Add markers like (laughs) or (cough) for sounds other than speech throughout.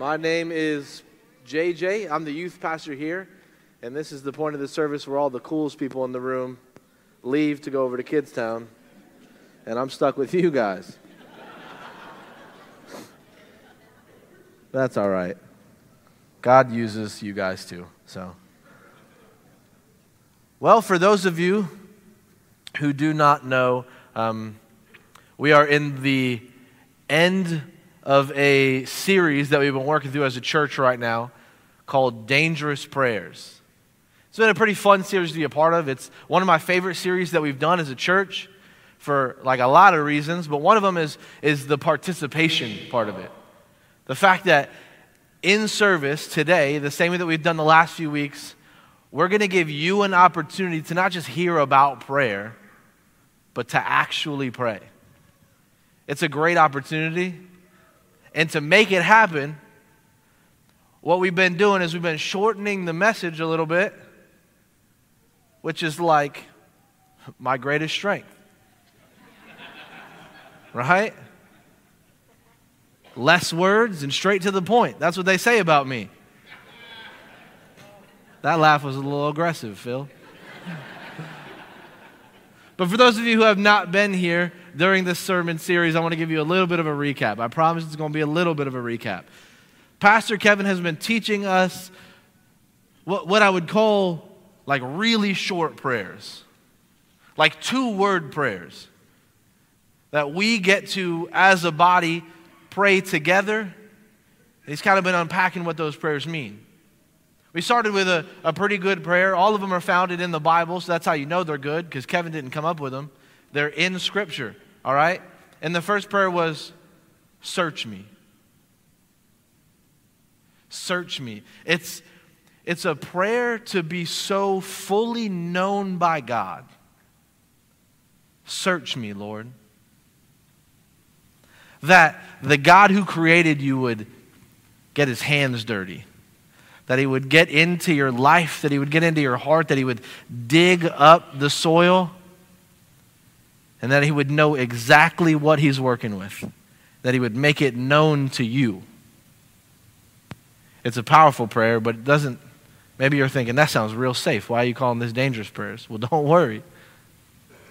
My name is JJ. I'm the youth pastor here, and this is the point of the service where all the coolest people in the room leave to go over to Kidstown, and I'm stuck with you guys. That's all right. God uses you guys too, so. Well, for those of you who do not know, um, we are in the end of a series that we've been working through as a church right now called Dangerous Prayers. It's been a pretty fun series to be a part of. It's one of my favorite series that we've done as a church for like a lot of reasons, but one of them is, is the participation part of it. The fact that in service today, the same way that we've done the last few weeks, we're going to give you an opportunity to not just hear about prayer, but to actually pray. It's a great opportunity. And to make it happen, what we've been doing is we've been shortening the message a little bit, which is like my greatest strength. (laughs) right? Less words and straight to the point. That's what they say about me. That laugh was a little aggressive, Phil. (laughs) but for those of you who have not been here, during this sermon series, I want to give you a little bit of a recap. I promise it's going to be a little bit of a recap. Pastor Kevin has been teaching us what, what I would call like really short prayers, like two word prayers that we get to, as a body, pray together. He's kind of been unpacking what those prayers mean. We started with a, a pretty good prayer. All of them are founded in the Bible, so that's how you know they're good, because Kevin didn't come up with them. They're in Scripture, all right? And the first prayer was, Search me. Search me. It's, it's a prayer to be so fully known by God. Search me, Lord. That the God who created you would get his hands dirty. That he would get into your life, that he would get into your heart, that he would dig up the soil and that he would know exactly what he's working with, that he would make it known to you. It's a powerful prayer, but it doesn't. Maybe you're thinking, that sounds real safe. Why are you calling this dangerous prayers? Well, (laughs) don't worry.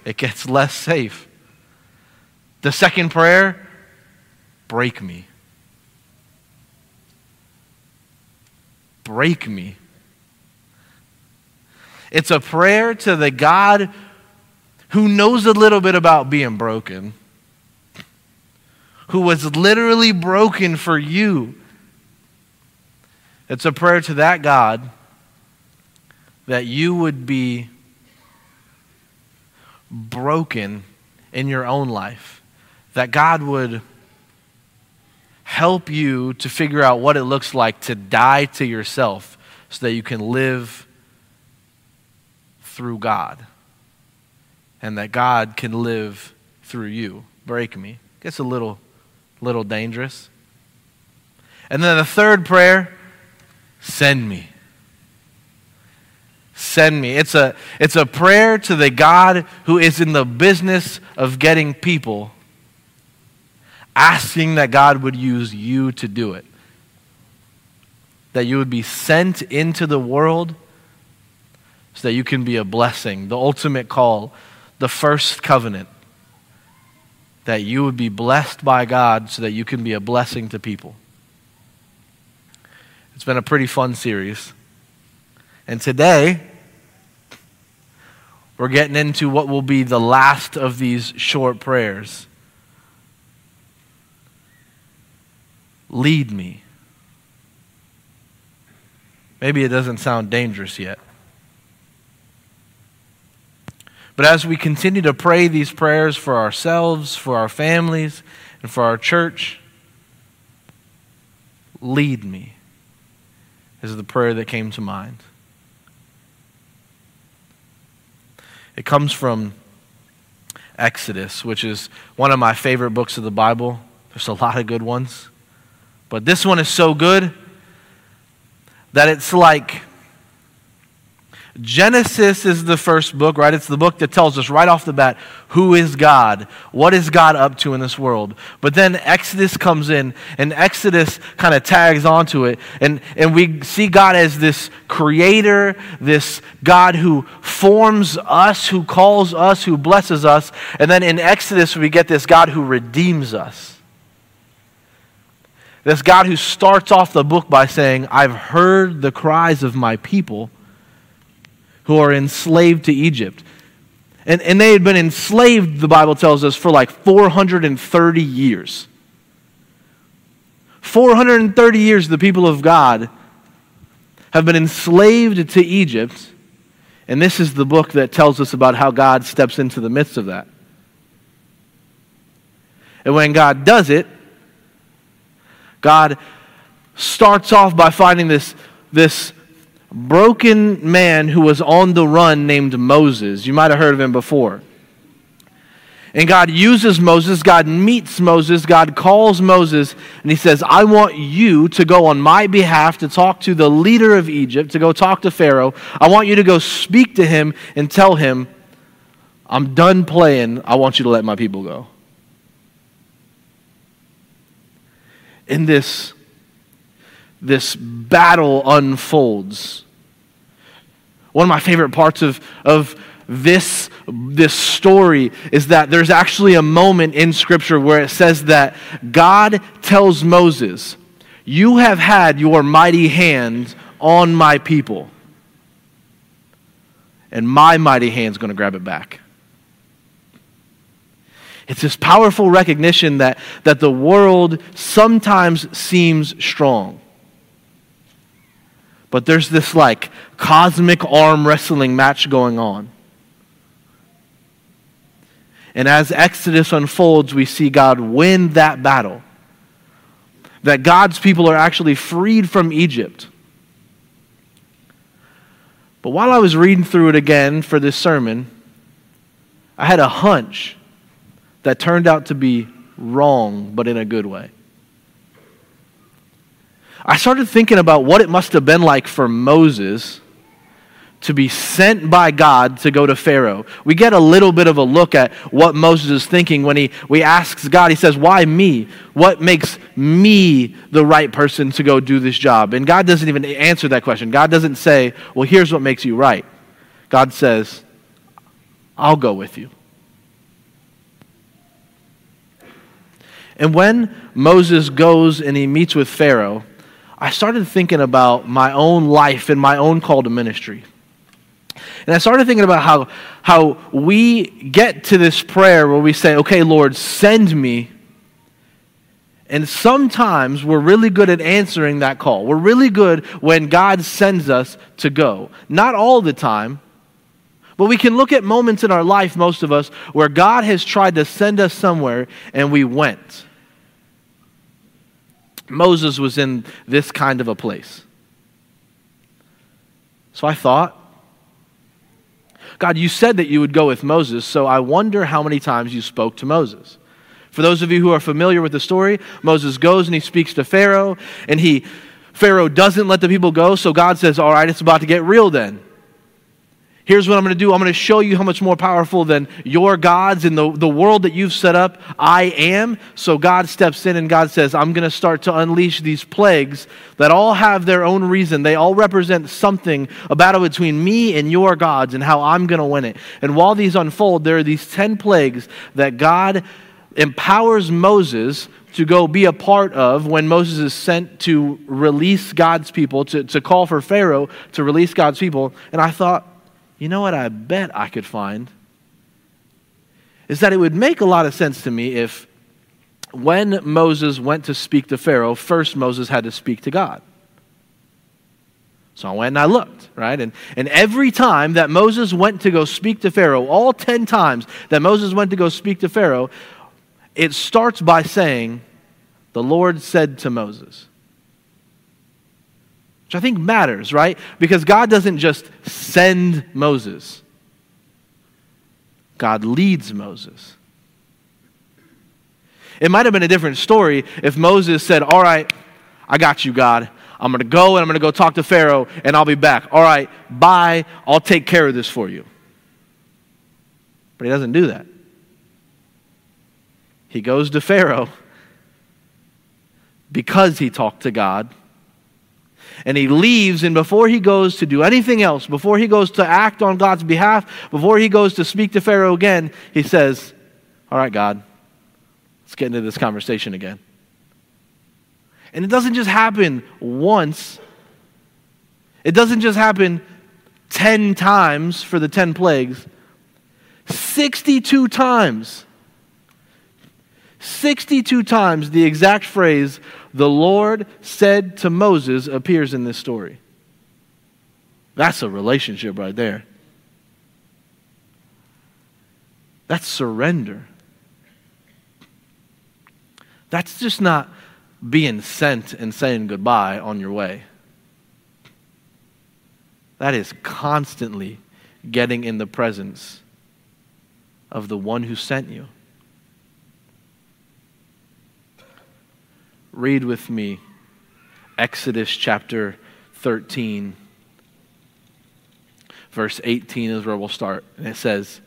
It gets less safe. The second prayer, break me. Break me. It's a prayer to the God who knows a little bit about being broken, who was literally broken for you. It's a prayer to that God that you would be broken in your own life, that God would help you to figure out what it looks like to die to yourself so that you can live through God and that God can live through you. Break me. Gets a little, little dangerous. And then the third prayer send me. Send me. It's a, it's a prayer to the God who is in the business of getting people, asking that God would use you to do it. That you would be sent into the world so that you can be a blessing. The ultimate call the first covenant that you would be blessed by God so that you can be a blessing to people. It's been a pretty fun series. And today, we're getting into what will be the last of these short prayers. Lead me. Maybe it doesn't sound dangerous yet. But as we continue to pray these prayers for ourselves, for our families, and for our church, lead me is the prayer that came to mind. It comes from Exodus, which is one of my favorite books of the Bible. There's a lot of good ones. But this one is so good that it's like Genesis is the first book, right? It's the book that tells us right off the bat who is God? What is God up to in this world? But then Exodus comes in, and Exodus kind of tags onto it. And, and we see God as this creator, this God who forms us, who calls us, who blesses us. And then in Exodus, we get this God who redeems us. This God who starts off the book by saying, I've heard the cries of my people who are enslaved to Egypt. And, and they had been enslaved, the Bible tells us, for like 430 years. 430 years, the people of God have been enslaved to Egypt. And this is the book that tells us about how God steps into the midst of that. And when God does it, God starts off by finding this, this broken man who was on the run named Moses. You might have heard of him before. And God uses Moses, God meets Moses, God calls Moses, and he says, I want you to go on my behalf to talk to the leader of Egypt, to go talk to Pharaoh. I want you to go speak to him and tell him, I'm done playing. I want you to let my people go. In this this battle unfolds. One of my favorite parts of, of this, this story is that there's actually a moment in Scripture where it says that God tells Moses, You have had your mighty hand on my people, and my mighty hand is going to grab it back. It's this powerful recognition that, that the world sometimes seems strong but there's this like cosmic arm wrestling match going on. And as Exodus unfolds, we see God win that battle. That God's people are actually freed from Egypt. But while I was reading through it again for this sermon, I had a hunch that turned out to be wrong, but in a good way. I started thinking about what it must have been like for Moses to be sent by God to go to Pharaoh. We get a little bit of a look at what Moses is thinking when he we asks God, he says, Why me? What makes me the right person to go do this job? And God doesn't even answer that question. God doesn't say, Well, here's what makes you right. God says, I'll go with you. And when Moses goes and he meets with Pharaoh, I started thinking about my own life and my own call to ministry. And I started thinking about how, how we get to this prayer where we say, okay, Lord, send me. And sometimes we're really good at answering that call. We're really good when God sends us to go. Not all the time, but we can look at moments in our life, most of us, where God has tried to send us somewhere and we went. Moses was in this kind of a place. So I thought, God, you said that you would go with Moses, so I wonder how many times you spoke to Moses. For those of you who are familiar with the story, Moses goes and he speaks to Pharaoh, and he Pharaoh doesn't let the people go, so God says, All right, it's about to get real then. Here's what I'm going to do I'm going to show you how much more powerful than your gods in the, the world that you've set up I am. So God steps in and God says, I'm going to start to unleash these plagues that all have their own reason. They all represent something, a battle between me and your gods and how I'm going to win it. And while these unfold, there are these 10 plagues that God empowers Moses to go be a part of when Moses is sent to release God's people, to, to call for Pharaoh to release God's people. And I thought, you know what I bet I could find? Is that it would make a lot of sense to me if when Moses went to speak to Pharaoh, first Moses had to speak to God. So I went and I looked, right? And, and every time that Moses went to go speak to Pharaoh, all 10 times that Moses went to go speak to Pharaoh, it starts by saying, The Lord said to Moses which I think matters, right? Because God doesn't just send Moses, God leads Moses. It might have been a different story if Moses said, All right, I got you, God. I'm going to go and I'm going to go talk to Pharaoh and I'll be back. All right, bye. I'll take care of this for you. But he doesn't do that. He goes to Pharaoh because he talked to God. And he leaves, and before he goes to do anything else, before he goes to act on God's behalf, before he goes to speak to Pharaoh again, he says, All right, God, let's get into this conversation again. And it doesn't just happen once, it doesn't just happen 10 times for the 10 plagues, 62 times. 62 times the exact phrase, the Lord said to Moses, appears in this story. That's a relationship right there. That's surrender. That's just not being sent and saying goodbye on your way. That is constantly getting in the presence of the one who sent you. Read with me Exodus chapter 13, verse 18 is where we'll start. And it says,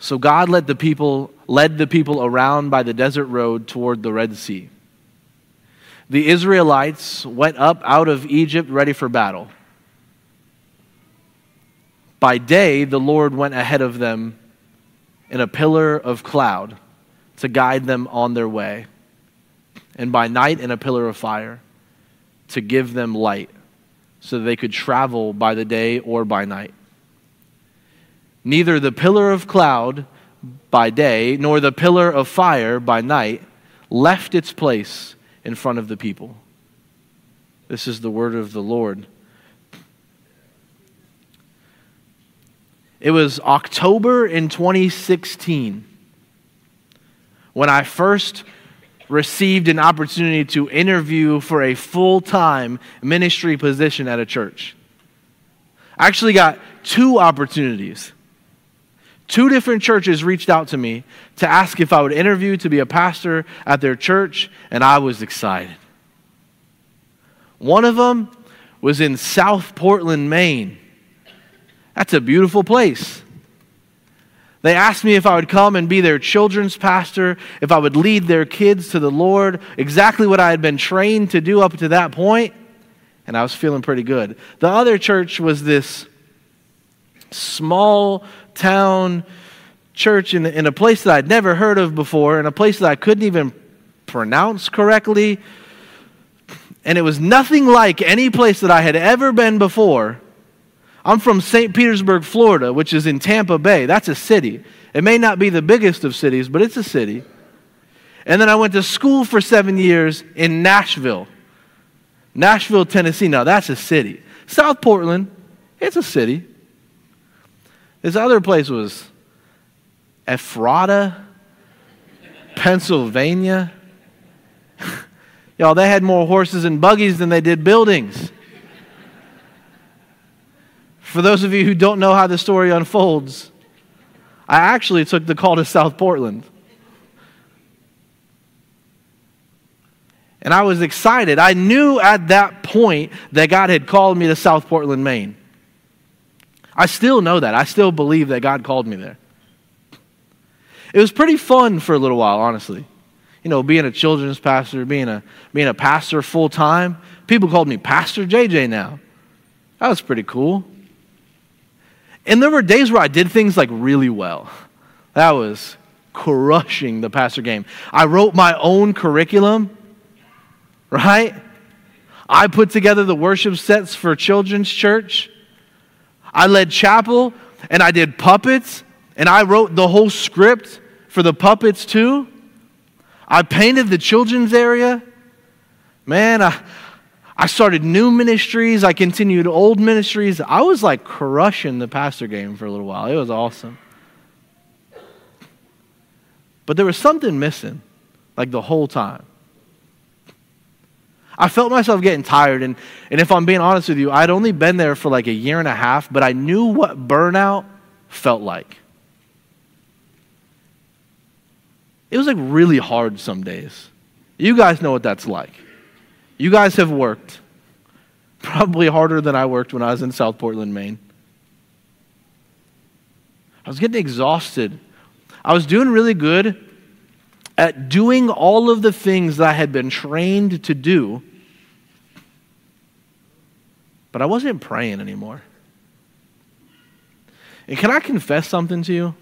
So God led the people, led the people around by the desert road toward the Red Sea. The Israelites went up out of Egypt ready for battle. By day, the Lord went ahead of them in a pillar of cloud to guide them on their way and by night in a pillar of fire to give them light so they could travel by the day or by night. Neither the pillar of cloud by day nor the pillar of fire by night left its place in front of the people. This is the word of the Lord. It was October in 2016 when I first received an opportunity to interview for a full time ministry position at a church. I actually got two opportunities. Two different churches reached out to me to ask if I would interview to be a pastor at their church, and I was excited. One of them was in South Portland, Maine. That's a beautiful place. They asked me if I would come and be their children's pastor, if I would lead their kids to the Lord, exactly what I had been trained to do up to that point, and I was feeling pretty good. The other church was this small town church in, in a place that I'd never heard of before, in a place that I couldn't even pronounce correctly. And it was nothing like any place that I had ever been before. I'm from St. Petersburg, Florida, which is in Tampa Bay. That's a city. It may not be the biggest of cities, but it's a city. And then I went to school for seven years in Nashville. Nashville, Tennessee. Now, that's a city. South Portland, it's a city. This other place was Ephrata, Pennsylvania. (laughs) Y'all, they had more horses and buggies than they did buildings. For those of you who don't know how the story unfolds, I actually took the call to South Portland. And I was excited. I knew at that point that God had called me to South Portland, Maine. I still know that. I still believe that God called me there. It was pretty fun for a little while, honestly. You know, being a children's pastor, being a, being a pastor full time. People called me Pastor JJ now. That was pretty cool. And there were days where I did things like really well. That was crushing the pastor game. I wrote my own curriculum, right? I put together the worship sets for children's church. I led chapel and I did puppets and I wrote the whole script for the puppets too. I painted the children's area. Man, I, I started new ministries. I continued old ministries. I was like crushing the pastor game for a little while. It was awesome. But there was something missing, like the whole time. I felt myself getting tired. And, and if I'm being honest with you, I'd only been there for like a year and a half, but I knew what burnout felt like. It was like really hard some days. You guys know what that's like. You guys have worked probably harder than I worked when I was in South Portland, Maine. I was getting exhausted. I was doing really good at doing all of the things that I had been trained to do, but I wasn't praying anymore. And can I confess something to you?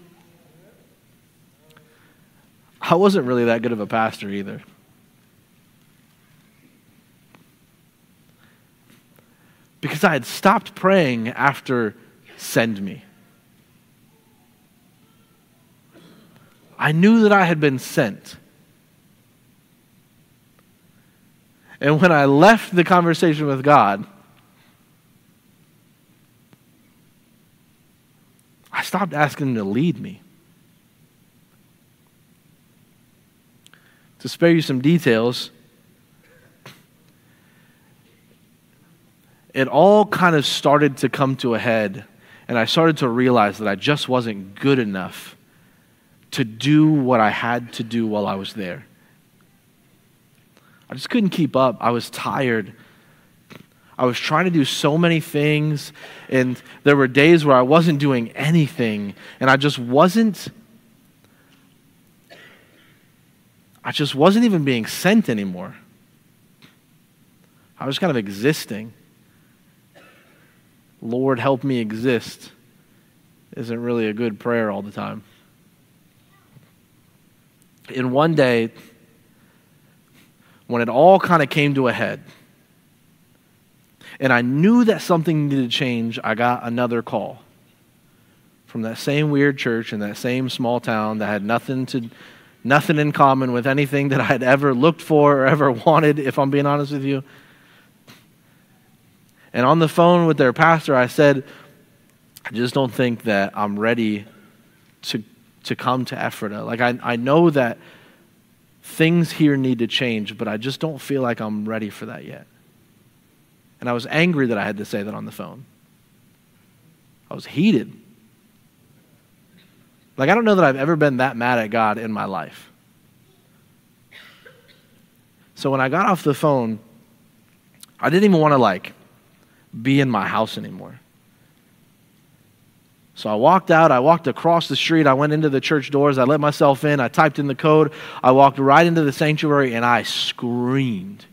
I wasn't really that good of a pastor either. Because I had stopped praying after send me. I knew that I had been sent. And when I left the conversation with God, I stopped asking Him to lead me. To spare you some details, it all kind of started to come to a head, and I started to realize that I just wasn't good enough to do what I had to do while I was there. I just couldn't keep up. I was tired. I was trying to do so many things, and there were days where I wasn't doing anything, and I just wasn't. I just wasn't even being sent anymore. I was kind of existing. Lord, help me exist isn't really a good prayer all the time. In one day, when it all kind of came to a head, and I knew that something needed to change, I got another call from that same weird church in that same small town that had nothing to nothing in common with anything that I had ever looked for or ever wanted, if I'm being honest with you. And on the phone with their pastor, I said, I just don't think that I'm ready to to come to Ephrata. Like, I, I know that things here need to change, but I just don't feel like I'm ready for that yet. And I was angry that I had to say that on the phone. I was heated. Like, I don't know that I've ever been that mad at God in my life. So when I got off the phone, I didn't even want to, like, be in my house anymore. So I walked out, I walked across the street, I went into the church doors, I let myself in, I typed in the code, I walked right into the sanctuary, and I screamed.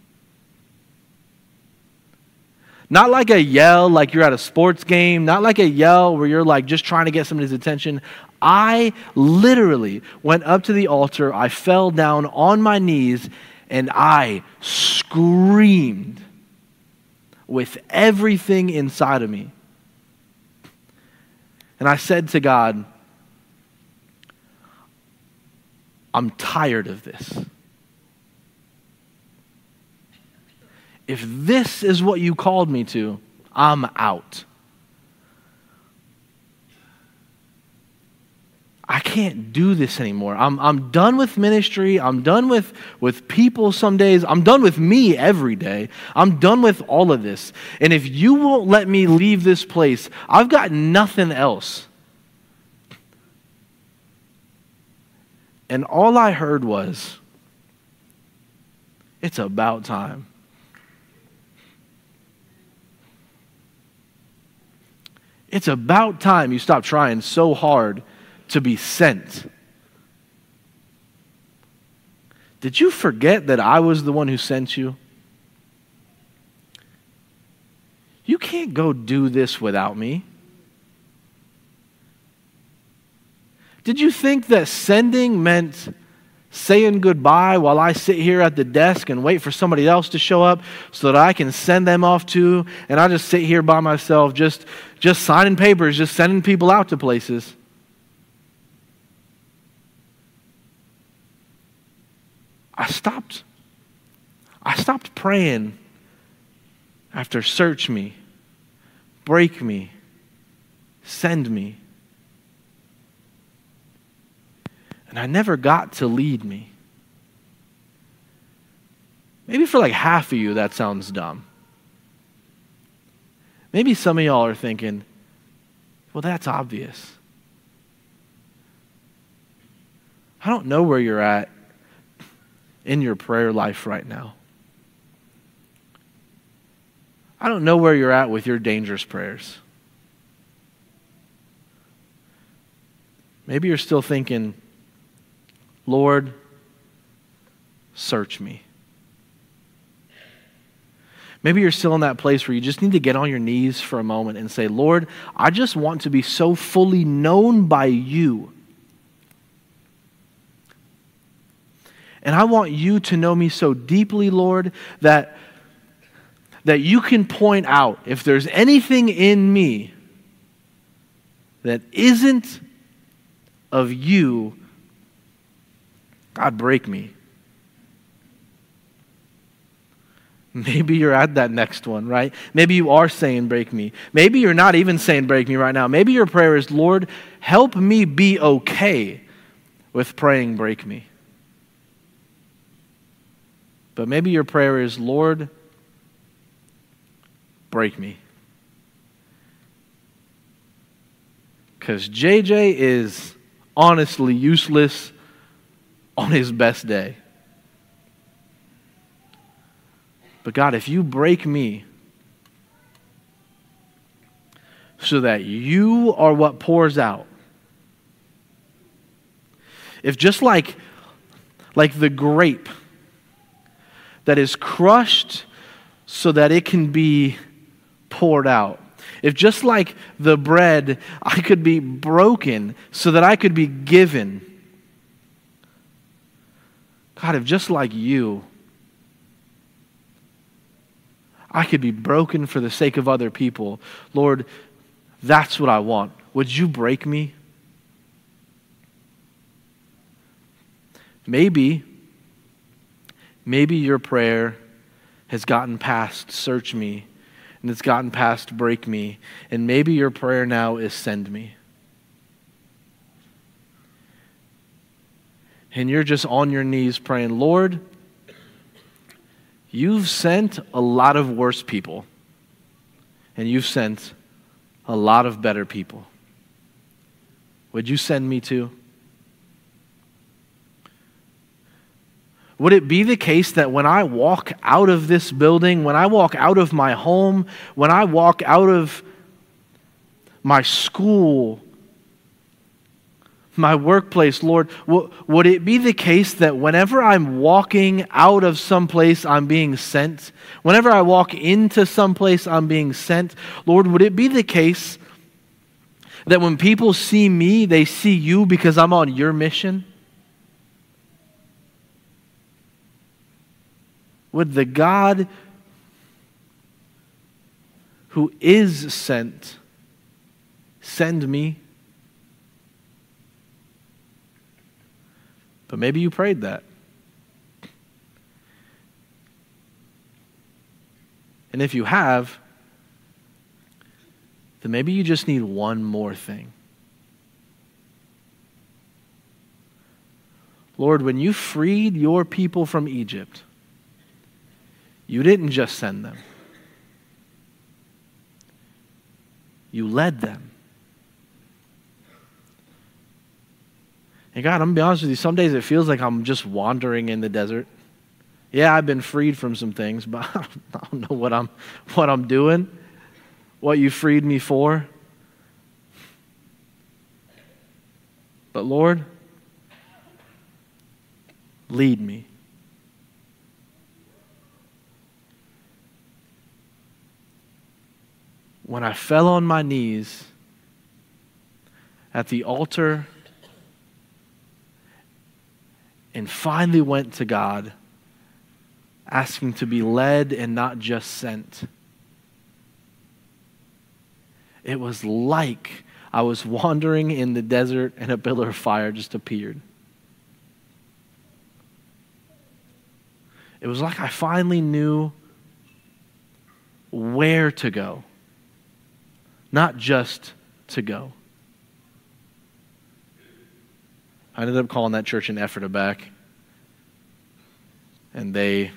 Not like a yell like you're at a sports game, not like a yell where you're like just trying to get somebody's attention. I literally went up to the altar, I fell down on my knees, and I screamed with everything inside of me. And I said to God, I'm tired of this. If this is what you called me to, I'm out. I can't do this anymore. I'm, I'm done with ministry. I'm done with, with people some days. I'm done with me every day. I'm done with all of this. And if you won't let me leave this place, I've got nothing else. And all I heard was, it's about time. It's about time you stop trying so hard to be sent. Did you forget that I was the one who sent you? You can't go do this without me. Did you think that sending meant saying goodbye while I sit here at the desk and wait for somebody else to show up so that I can send them off to and I just sit here by myself just just signing papers, just sending people out to places? I stopped. I stopped praying after search me, break me, send me. And I never got to lead me. Maybe for like half of you, that sounds dumb. Maybe some of y'all are thinking, well, that's obvious. I don't know where you're at in your prayer life right now. I don't know where you're at with your dangerous prayers. Maybe you're still thinking, Lord, search me. Maybe you're still in that place where you just need to get on your knees for a moment and say, Lord, I just want to be so fully known by you. And I want you to know me so deeply, Lord, that, that you can point out if there's anything in me that isn't of you, God, break me. Maybe you're at that next one, right? Maybe you are saying, Break me. Maybe you're not even saying, Break me right now. Maybe your prayer is, Lord, help me be okay with praying, Break me. But maybe your prayer is, Lord, break me. Because JJ is honestly useless on his best day. But God, if you break me so that you are what pours out, if just like, like the grape that is crushed so that it can be poured out, if just like the bread, I could be broken so that I could be given, God, if just like you, I could be broken for the sake of other people. Lord, that's what I want. Would you break me? Maybe, maybe your prayer has gotten past search me and it's gotten past break me. And maybe your prayer now is send me. And you're just on your knees praying, Lord, You've sent a lot of worse people, and you've sent a lot of better people. Would you send me too? Would it be the case that when I walk out of this building, when I walk out of my home, when I walk out of my school, my workplace, Lord, would it be the case that whenever I'm walking out of some place, I'm being sent? Whenever I walk into some place, I'm being sent? Lord, would it be the case that when people see me, they see you because I'm on your mission? Would the God who is sent send me? But maybe you prayed that. And if you have, then maybe you just need one more thing. Lord, when you freed your people from Egypt, you didn't just send them, you led them. And God, I'm going to be honest with you, some days it feels like I'm just wandering in the desert. Yeah, I've been freed from some things, (laughs) but I don't know what I'm, what I'm doing, what you freed me for. But Lord, lead me. When I fell on my knees at the altar and finally went to God asking to be led and not just sent. It was like I was wandering in the desert and a pillar of fire just appeared. It was like I finally knew where to go, not just to go. I ended up calling that church in Ephrata back. And they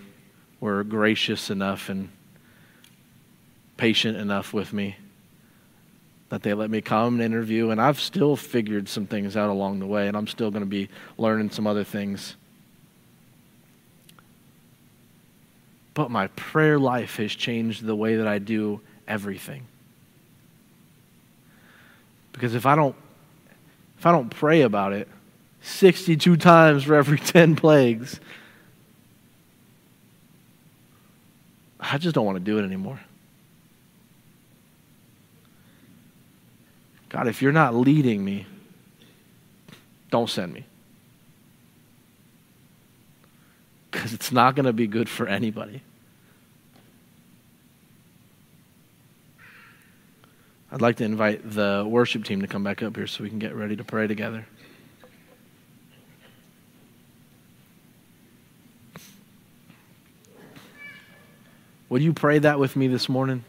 were gracious enough and patient enough with me that they let me come and interview. And I've still figured some things out along the way, and I'm still going to be learning some other things. but my prayer life has changed the way that I do everything. Because if I don't if I don't pray about it 62 times for every (laughs) 10 plagues, I just don't want to do it anymore. God, if you're not leading me, don't send me. Because it's not going to be good for anybody. I'd like to invite the worship team to come back up here so we can get ready to pray together. Would you pray that with me this morning?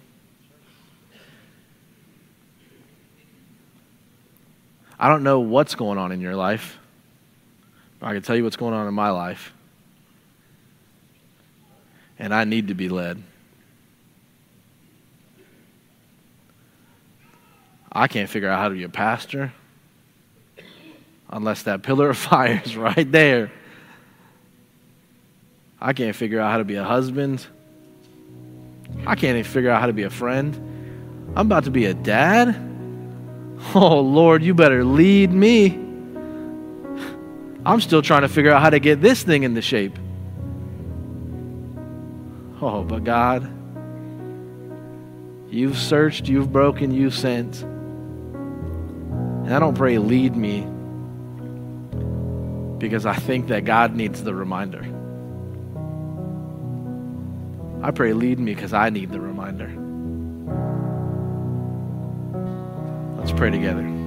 I don't know what's going on in your life. I can tell you what's going on in my life. And I need to be led. I can't figure out how to be a pastor unless that pillar of (laughs) fire is right there. I can't figure out how to be a husband I can't even figure out how to be a friend. I'm about to be a dad. (laughs) Oh, Lord, you better lead me. (laughs) I'm still trying to figure out how to get this thing into shape. Oh, but God, you've searched, you've broken, you've sent. And I don't pray, lead me, because I think that God needs the reminder. I pray, lead me because I need the reminder. Let's pray together.